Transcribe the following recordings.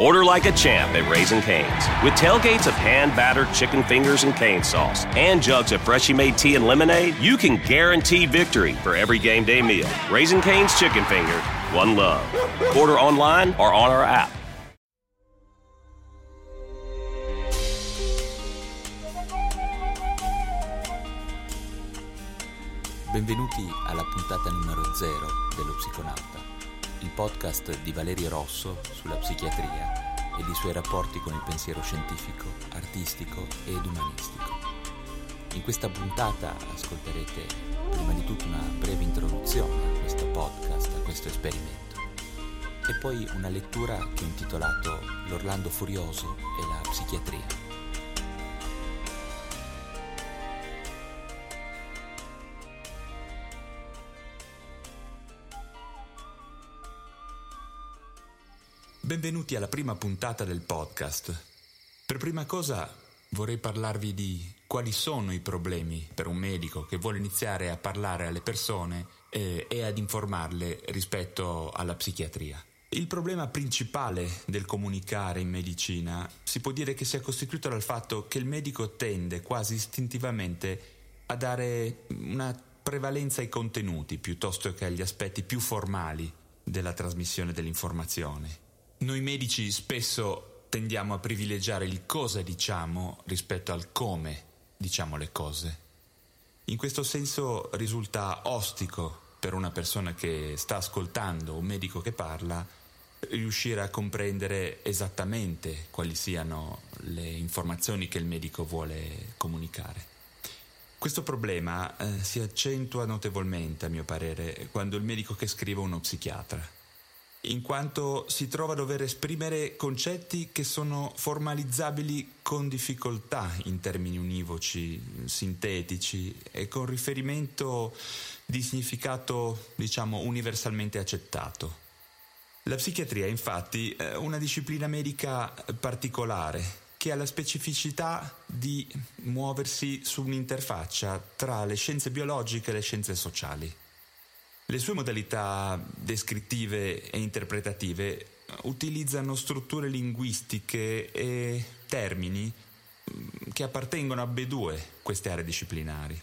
Order like a champ at Raising Cane's. With tailgates of hand battered chicken fingers and cane sauce and jugs of freshly made tea and lemonade, you can guarantee victory for every game day meal. Raising Cane's Chicken Finger, one love. Order online or on our app. Benvenuti alla puntata numero 0 dello Psiconauta, il podcast di Valerio Rosso sulla psichiatria ed i suoi rapporti con il pensiero scientifico, artistico ed umanistico. In questa puntata ascolterete prima di tutto una breve introduzione a questo podcast, a questo esperimento, e poi una lettura che ho intitolato L'Orlando Furioso e la psichiatria. Benvenuti alla prima puntata del podcast. Per prima cosa vorrei parlarvi di quali sono i problemi per un medico che vuole iniziare a parlare alle persone eh, e ad informarle rispetto alla psichiatria. Il problema principale del comunicare in medicina si può dire che sia costituito dal fatto che il medico tende quasi istintivamente a dare una prevalenza ai contenuti piuttosto che agli aspetti più formali della trasmissione dell'informazione. Noi medici spesso tendiamo a privilegiare il cosa diciamo rispetto al come diciamo le cose. In questo senso risulta ostico per una persona che sta ascoltando un medico che parla riuscire a comprendere esattamente quali siano le informazioni che il medico vuole comunicare. Questo problema eh, si accentua notevolmente, a mio parere, quando il medico che scrive è uno psichiatra in quanto si trova a dover esprimere concetti che sono formalizzabili con difficoltà in termini univoci, sintetici e con riferimento di significato, diciamo, universalmente accettato. La psichiatria, infatti, è una disciplina medica particolare che ha la specificità di muoversi su un'interfaccia tra le scienze biologiche e le scienze sociali. Le sue modalità descrittive e interpretative utilizzano strutture linguistiche e termini mm, che appartengono a ambedue queste aree disciplinari.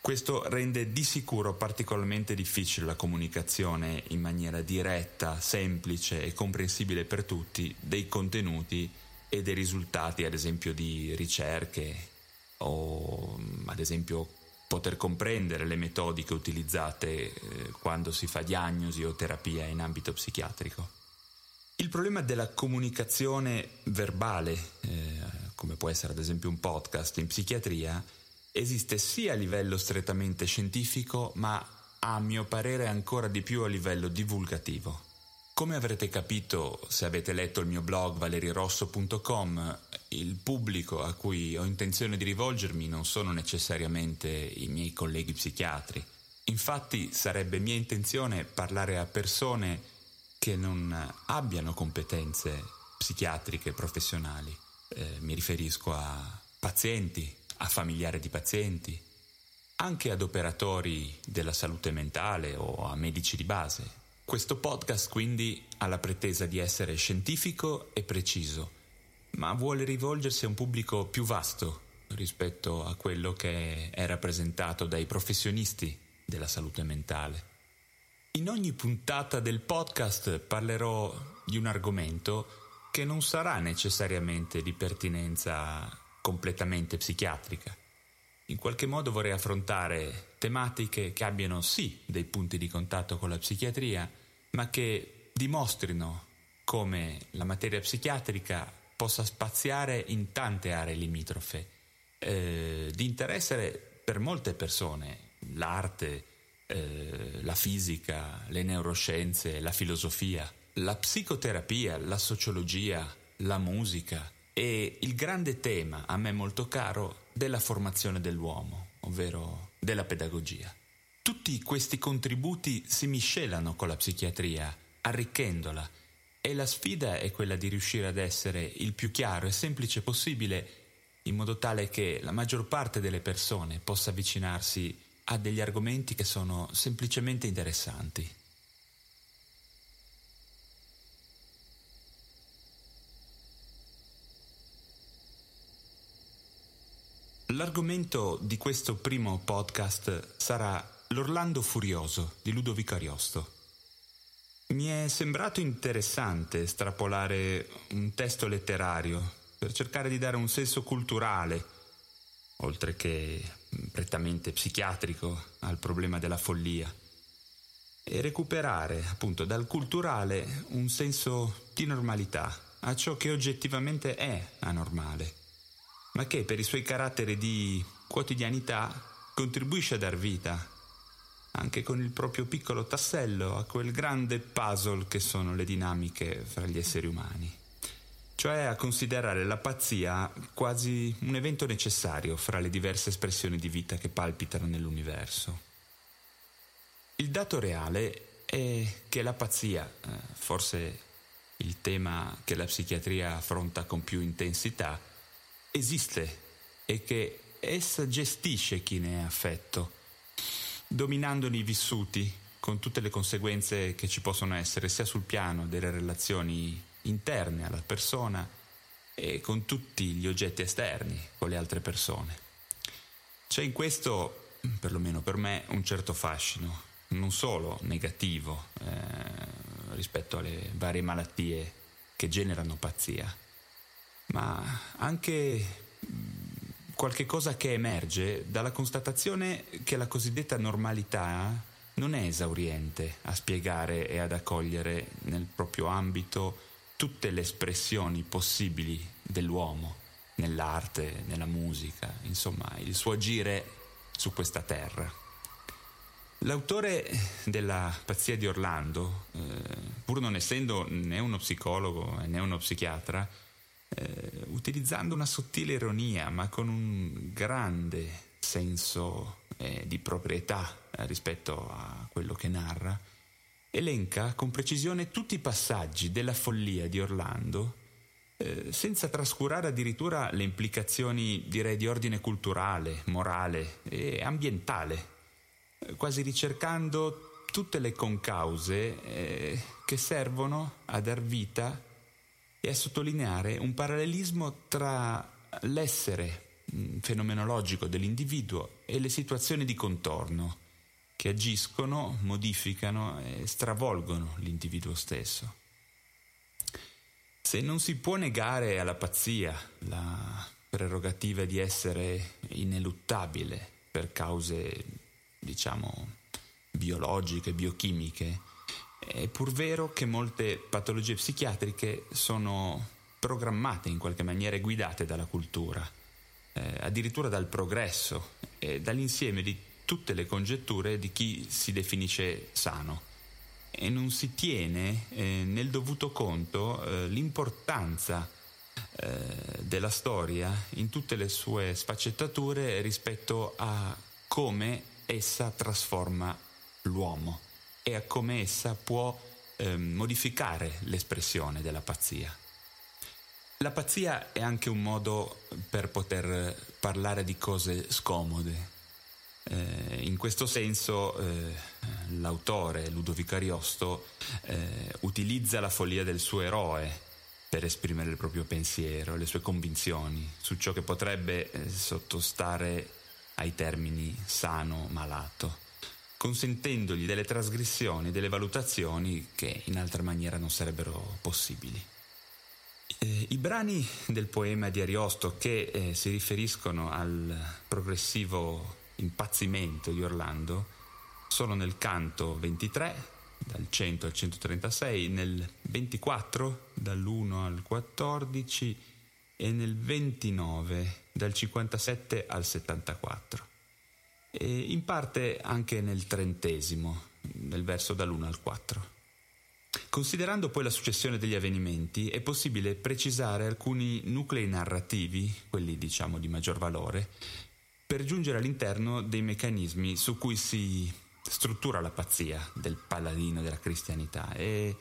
Questo rende di sicuro particolarmente difficile la comunicazione in maniera diretta, semplice e comprensibile per tutti dei contenuti e dei risultati, ad esempio, di ricerche o ad esempio poter comprendere le metodiche utilizzate eh, quando si fa diagnosi o terapia in ambito psichiatrico. Il problema della comunicazione verbale, eh, come può essere ad esempio un podcast in psichiatria, esiste sia a livello strettamente scientifico, ma a mio parere ancora di più a livello divulgativo. Come avrete capito se avete letto il mio blog valerirosso.com, il pubblico a cui ho intenzione di rivolgermi non sono necessariamente i miei colleghi psichiatri. Infatti sarebbe mia intenzione parlare a persone che non abbiano competenze psichiatriche professionali. Eh, mi riferisco a pazienti, a familiari di pazienti, anche ad operatori della salute mentale o a medici di base. Questo podcast quindi ha la pretesa di essere scientifico e preciso, ma vuole rivolgersi a un pubblico più vasto rispetto a quello che è rappresentato dai professionisti della salute mentale. In ogni puntata del podcast parlerò di un argomento che non sarà necessariamente di pertinenza completamente psichiatrica. In qualche modo vorrei affrontare tematiche che abbiano sì dei punti di contatto con la psichiatria, ma che dimostrino come la materia psichiatrica possa spaziare in tante aree limitrofe, eh, di interesse per molte persone, l'arte, eh, la fisica, le neuroscienze, la filosofia, la psicoterapia, la sociologia, la musica e il grande tema, a me molto caro, della formazione dell'uomo, ovvero della pedagogia. Tutti questi contributi si miscelano con la psichiatria, arricchendola, e la sfida è quella di riuscire ad essere il più chiaro e semplice possibile in modo tale che la maggior parte delle persone possa avvicinarsi a degli argomenti che sono semplicemente interessanti. L'argomento di questo primo podcast sarà L'Orlando Furioso di Ludovico Ariosto. Mi è sembrato interessante strapolare un testo letterario per cercare di dare un senso culturale, oltre che prettamente psichiatrico, al problema della follia e recuperare appunto dal culturale un senso di normalità a ciò che oggettivamente è anormale, ma che per i suoi caratteri di quotidianità contribuisce a dar vita anche con il proprio piccolo tassello, a quel grande puzzle che sono le dinamiche fra gli esseri umani. Cioè a considerare la pazzia quasi un evento necessario fra le diverse espressioni di vita che palpitano nell'universo. Il dato reale è che la pazzia, eh, forse il tema che la psichiatria affronta con più intensità, esiste e che essa gestisce chi ne è affetto dominandoli i vissuti, con tutte le conseguenze che ci possono essere sia sul piano delle relazioni interne alla persona e con tutti gli oggetti esterni, con le altre persone. C'è in questo, perlomeno per me, un certo fascino, non solo negativo eh, rispetto alle varie malattie che generano pazzia, ma anche qualche cosa che emerge dalla constatazione che la cosiddetta normalità non è esauriente a spiegare e ad accogliere nel proprio ambito tutte le espressioni possibili dell'uomo, nell'arte, nella musica, insomma, il suo agire su questa terra. L'autore della pazzia di Orlando, eh, pur non essendo né uno psicologo né uno psichiatra, eh, utilizzando una sottile ironia, ma con un grande senso eh, di proprietà eh, rispetto a quello che narra, elenca con precisione tutti i passaggi della follia di Orlando, eh, senza trascurare addirittura le implicazioni, direi, di ordine culturale, morale e ambientale, eh, quasi ricercando tutte le concause eh, che servono a dar vita e a sottolineare un parallelismo tra l'essere mm, fenomenologico dell'individuo e le situazioni di contorno che agiscono, modificano e stravolgono l'individuo stesso. Se non si può negare alla pazzia la prerogativa di essere ineluttabile per cause, diciamo, biologiche, biochimiche, è pur vero che molte patologie psichiatriche sono programmate in qualche maniera e guidate dalla cultura, eh, addirittura dal progresso e dall'insieme di tutte le congetture di chi si definisce sano. E non si tiene eh, nel dovuto conto eh, l'importanza eh, della storia in tutte le sue sfaccettature rispetto a come essa trasforma l'uomo e a come essa può eh, modificare l'espressione della pazzia. La pazzia è anche un modo per poter parlare di cose scomode. Eh, in questo senso eh, l'autore Ludovico Ariosto eh, utilizza la follia del suo eroe per esprimere il proprio pensiero, le sue convinzioni su ciò che potrebbe eh, sottostare ai termini sano, malato consentendogli delle trasgressioni, delle valutazioni che in altra maniera non sarebbero possibili. Eh, I brani del poema di Ariosto che eh, si riferiscono al progressivo impazzimento di Orlando sono nel canto 23, dal 100 al 136, nel 24, dall'1 al 14 e nel 29, dal 57 al 74 e in parte anche nel trentesimo, nel verso dall'1 al 4. Considerando poi la successione degli avvenimenti, è possibile precisare alcuni nuclei narrativi, quelli diciamo di maggior valore, per giungere all'interno dei meccanismi su cui si struttura la pazzia del paladino della cristianità e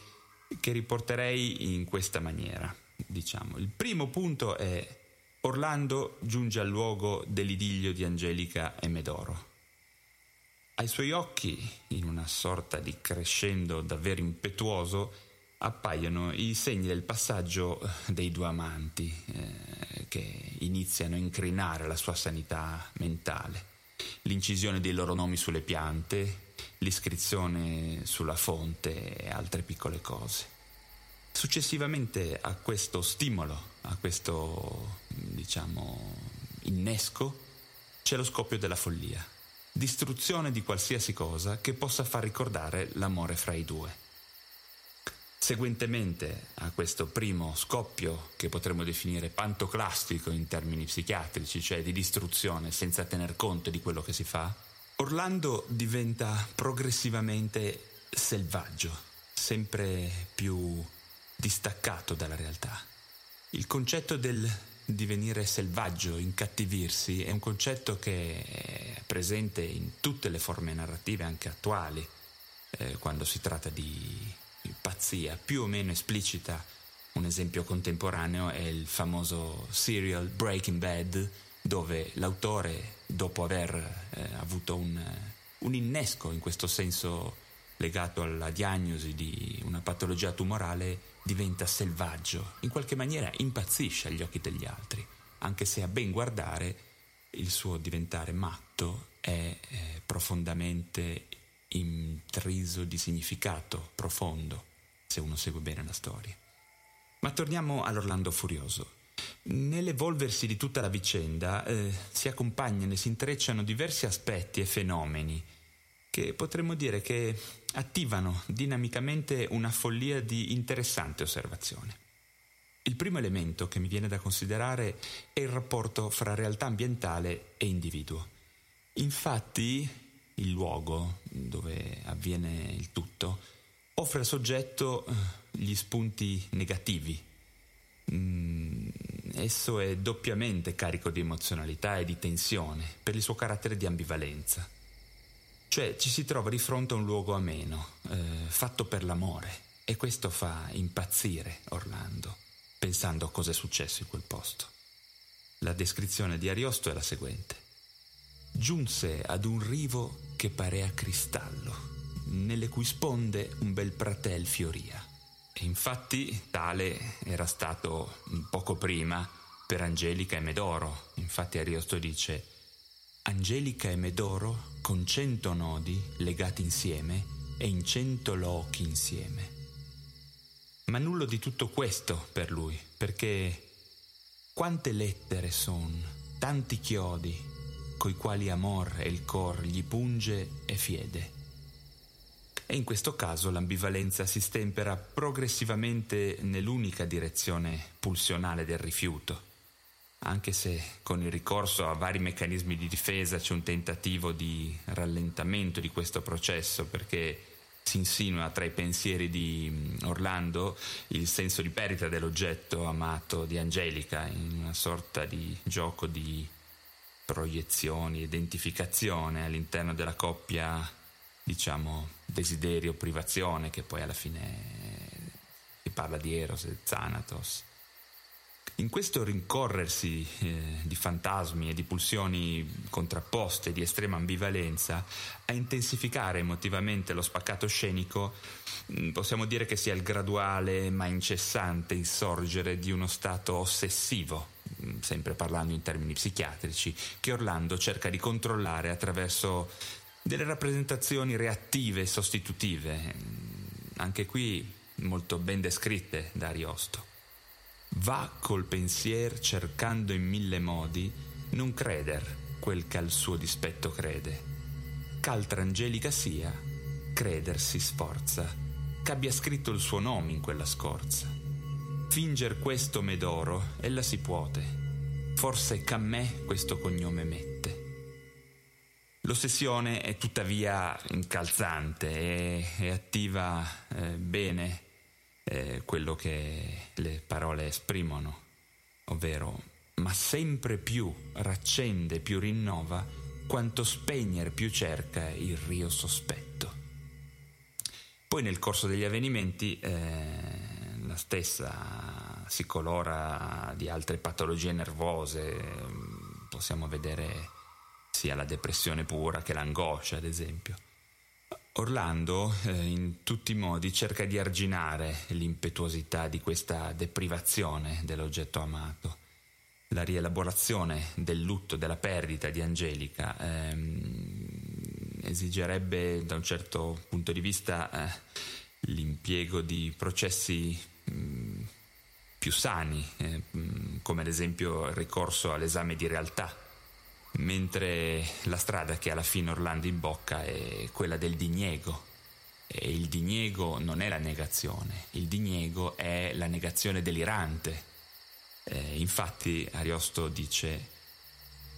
che riporterei in questa maniera. Diciamo. Il primo punto è Orlando giunge al luogo dell'idillio di Angelica e Medoro. Ai suoi occhi, in una sorta di crescendo davvero impetuoso, appaiono i segni del passaggio dei due amanti eh, che iniziano a incrinare la sua sanità mentale. L'incisione dei loro nomi sulle piante, l'iscrizione sulla fonte e altre piccole cose. Successivamente a questo stimolo, a questo diciamo innesco, c'è lo scoppio della follia, distruzione di qualsiasi cosa che possa far ricordare l'amore fra i due. Seguentemente a questo primo scoppio, che potremmo definire pantoclastico in termini psichiatrici, cioè di distruzione senza tener conto di quello che si fa, Orlando diventa progressivamente selvaggio, sempre più distaccato dalla realtà. Il concetto del divenire selvaggio, incattivirsi, è un concetto che è presente in tutte le forme narrative, anche attuali, eh, quando si tratta di pazzia, più o meno esplicita. Un esempio contemporaneo è il famoso serial Breaking Bad, dove l'autore, dopo aver eh, avuto un, un innesco in questo senso legato alla diagnosi di una patologia tumorale, diventa selvaggio, in qualche maniera impazzisce agli occhi degli altri, anche se a ben guardare il suo diventare matto è eh, profondamente intriso di significato profondo, se uno segue bene la storia. Ma torniamo all'Orlando Furioso. Nell'evolversi di tutta la vicenda eh, si accompagnano e si intrecciano diversi aspetti e fenomeni che potremmo dire che attivano dinamicamente una follia di interessante osservazione. Il primo elemento che mi viene da considerare è il rapporto fra realtà ambientale e individuo. Infatti, il luogo dove avviene il tutto offre al soggetto eh, gli spunti negativi. Mm, esso è doppiamente carico di emozionalità e di tensione per il suo carattere di ambivalenza. Cioè ci si trova di fronte a un luogo ameno, eh, fatto per l'amore, e questo fa impazzire Orlando, pensando a cosa è successo in quel posto. La descrizione di Ariosto è la seguente. Giunse ad un rivo che parea cristallo, nelle cui sponde un bel pratel fioria. E infatti tale era stato poco prima per Angelica e Medoro. Infatti Ariosto dice Angelica e Medoro con cento nodi legati insieme e in cento lochi insieme. Ma nullo di tutto questo per lui, perché quante lettere son, tanti chiodi, coi quali amor e il cor gli punge e fiede. E in questo caso l'ambivalenza si stempera progressivamente nell'unica direzione pulsionale del rifiuto anche se con il ricorso a vari meccanismi di difesa c'è un tentativo di rallentamento di questo processo perché si insinua tra i pensieri di mm, Orlando il senso di perdita dell'oggetto amato di Angelica in una sorta di gioco di proiezioni, identificazione all'interno della coppia, diciamo, desiderio-privazione che poi alla fine si parla di Eros e Thanatos. In questo rincorrersi eh, di fantasmi e di pulsioni contrapposte di estrema ambivalenza, a intensificare emotivamente lo spaccato scenico, mm, possiamo dire che sia il graduale ma incessante insorgere di uno stato ossessivo, mm, sempre parlando in termini psichiatrici, che Orlando cerca di controllare attraverso delle rappresentazioni reattive e sostitutive, mm, anche qui molto ben descritte da Ariosto. Va col pensier cercando in mille modi non creder quel che al suo dispetto crede. Ch'altra angelica sia, creder si sforza, ch'abbia scritto il suo nome in quella scorza. Finger questo medoro, ella si puote, forse ch'a me questo cognome mette. L'ossessione è tuttavia incalzante e, e attiva eh, bene eh, quello che le parole esprimono, ovvero ma sempre più raccende, più rinnova, quanto spegner più cerca il rio sospetto. Poi nel corso degli avvenimenti eh, la stessa si colora di altre patologie nervose, possiamo vedere sia la depressione pura che l'angoscia, ad esempio. Orlando eh, in tutti i modi cerca di arginare l'impetuosità di questa deprivazione dell'oggetto amato. La rielaborazione del lutto, della perdita di Angelica ehm, esigerebbe da un certo punto di vista eh, l'impiego di processi mh, mm, più sani, eh, mm, come ad esempio il ricorso all'esame di realtà, mentre la strada che alla fine Orlando imbocca è quella del diniego. E il diniego non è la negazione, il diniego è la negazione delirante. Eh, infatti Ariosto dice,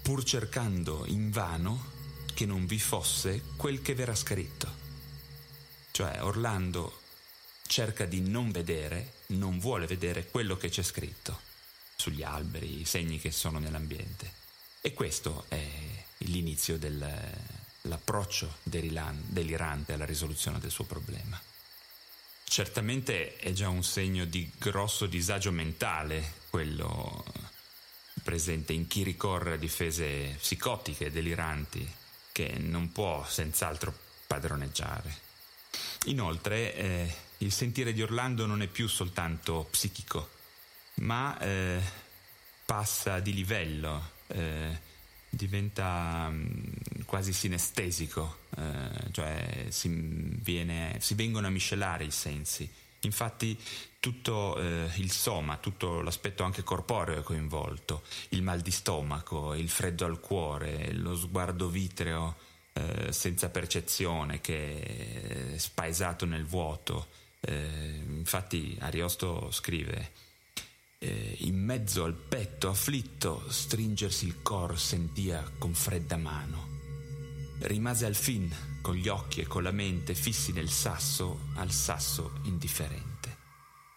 pur cercando invano che non vi fosse quel che verrà scritto. Cioè Orlando cerca di non vedere, non vuole vedere quello che c'è scritto sugli alberi, i segni che sono nell'ambiente. E questo è l'inizio dell'approccio delirante alla risoluzione del suo problema. Certamente è già un segno di grosso disagio mentale quello presente in chi ricorre a difese psicotiche e deliranti che non può senz'altro padroneggiare. Inoltre, eh, il sentire di Orlando non è più soltanto psichico, ma eh, passa di livello, eh, diventa mh, mm, quasi sinestesico, eh, cioè si, viene, si, vengono a miscelare i sensi. Infatti tutto eh, il soma, tutto l'aspetto anche corporeo è coinvolto, il mal di stomaco, il freddo al cuore, lo sguardo vitreo eh, senza percezione che è spaesato nel vuoto. Eh, infatti Ariosto scrive eh, in mezzo al petto afflitto stringersi il cor sentia con fredda mano. Rimase al fin con gli occhi e con la mente fissi nel sasso, al sasso indifferente.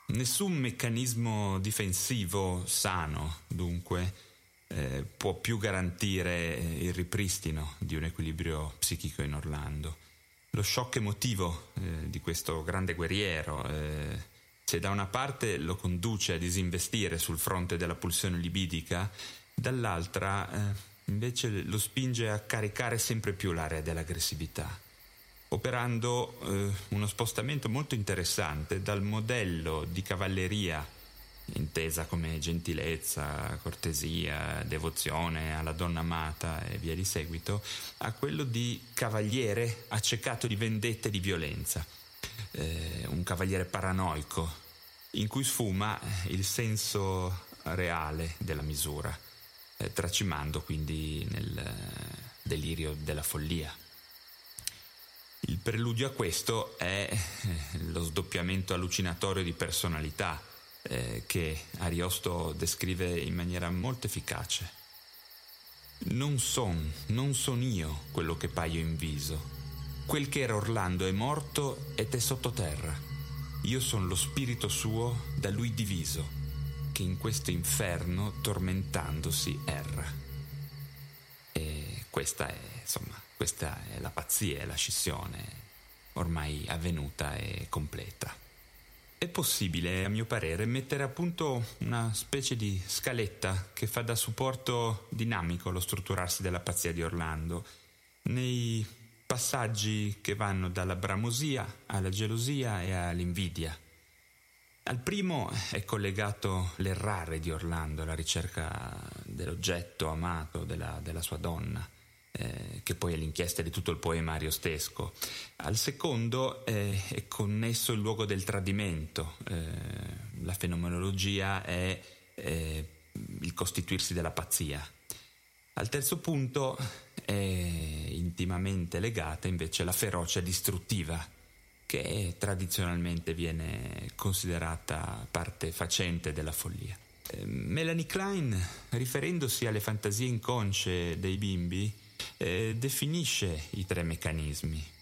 Nessun meccanismo difensivo sano, dunque, eh, può più garantire il ripristino di un equilibrio psichico in Orlando. Lo shock emotivo eh, di questo grande guerriero, eh, se da una parte lo conduce a disinvestire sul fronte della pulsione libidica, dall'altra eh, invece lo spinge a caricare sempre più l'area dell'aggressività operando eh, uno spostamento molto interessante dal modello di cavalleria intesa come gentilezza, cortesia, devozione alla donna amata e via di seguito, a quello di cavaliere accecato di vendetta e di violenza, eh, un cavaliere paranoico, in cui sfuma il senso reale della misura, eh, tracimando quindi nel delirio della follia. Il preludio a questo è eh, lo sdoppiamento allucinatorio di personalità eh, che Ariosto descrive in maniera molto efficace. Non son, non son io quello che paio in viso. Quel che era Orlando è morto ed è sottoterra. Io son lo spirito suo da lui diviso, che in questo inferno tormentandosi erra. E questa è, insomma, questa è la pazzia, è la scissione ormai avvenuta e completa. È possibile, a mio parere, mettere a punto una specie di scaletta che fa da supporto dinamico allo strutturarsi della pazzia di Orlando, nei passaggi che vanno dalla bramosia alla gelosia e all'invidia. Al primo è collegato l'errare di Orlando alla ricerca dell'oggetto amato della, della sua donna eh, che poi è l'inchiesta di tutto il poema ariostesco. Al secondo eh, è connesso il luogo del tradimento, eh, la fenomenologia è eh, il costituirsi della pazzia. Al terzo punto è intimamente legata invece la ferocia distruttiva, che tradizionalmente viene considerata parte facente della follia. Eh, Melanie Klein, riferendosi alle fantasie inconsce dei bimbi, eh, definisce i tre meccanismi.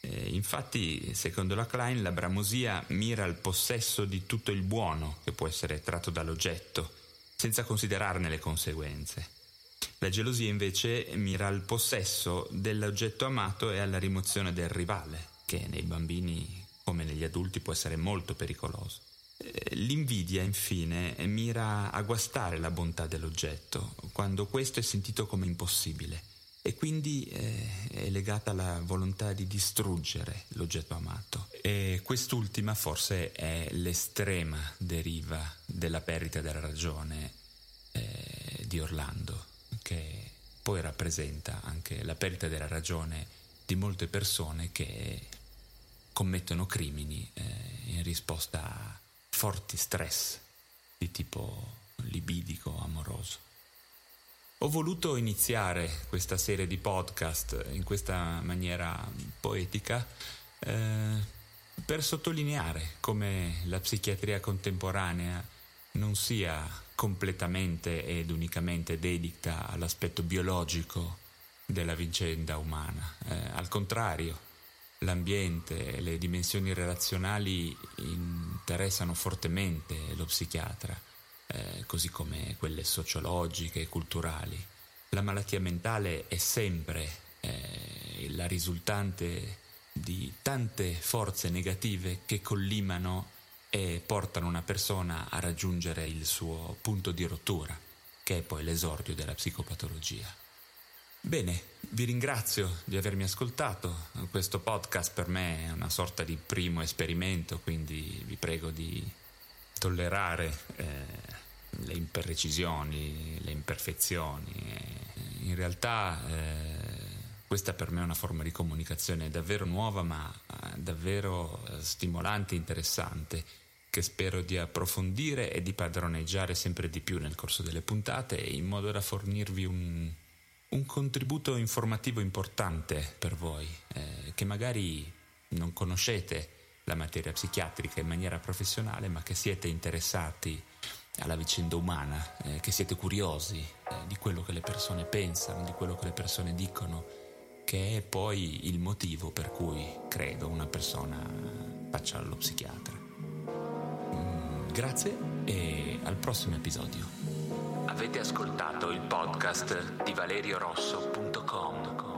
Eh, infatti, secondo la Klein, la bramosia mira al possesso di tutto il buono che può essere tratto dall'oggetto, senza considerarne le conseguenze. La gelosia invece mira al possesso dell'oggetto amato e alla rimozione del rivale, che nei bambini come negli adulti può essere molto pericoloso. Eh, l'invidia, infine, mira a guastare la bontà dell'oggetto, quando questo è sentito come impossibile e quindi eh, è legata alla volontà di distruggere l'oggetto amato. E quest'ultima forse è l'estrema deriva della perdita della ragione eh, di Orlando, che poi rappresenta anche la perdita della ragione di molte persone che commettono crimini eh, in risposta a forti stress di tipo libidico, amoroso. Ho voluto iniziare questa serie di podcast in questa maniera poetica eh, per sottolineare come la psichiatria contemporanea non sia completamente ed unicamente dedita all'aspetto biologico della vicenda umana. Eh, al contrario, l'ambiente e le dimensioni relazionali interessano fortemente lo psichiatra eh, così come quelle sociologiche e culturali. La malattia mentale è sempre eh, la risultante di tante forze negative che collimano e portano una persona a raggiungere il suo punto di rottura, che è poi l'esordio della psicopatologia. Bene, vi ringrazio di avermi ascoltato. Questo podcast per me è una sorta di primo esperimento, quindi vi prego di tollerare eh, le imprecisioni, le imperfezioni. In realtà eh, questa per me è una forma di comunicazione davvero nuova ma eh, davvero eh, stimolante e interessante che spero di approfondire e di padroneggiare sempre di più nel corso delle puntate in modo da fornirvi un, un contributo informativo importante per voi eh, che magari non conoscete la materia psichiatrica in maniera professionale, ma che siete interessati alla vicenda umana, eh, che siete curiosi eh, di quello che le persone pensano, di quello che le persone dicono, che è poi il motivo per cui credo una persona faccia lo psichiatra. Mm, grazie e al prossimo episodio. Avete ascoltato il podcast di valeriorosso.com.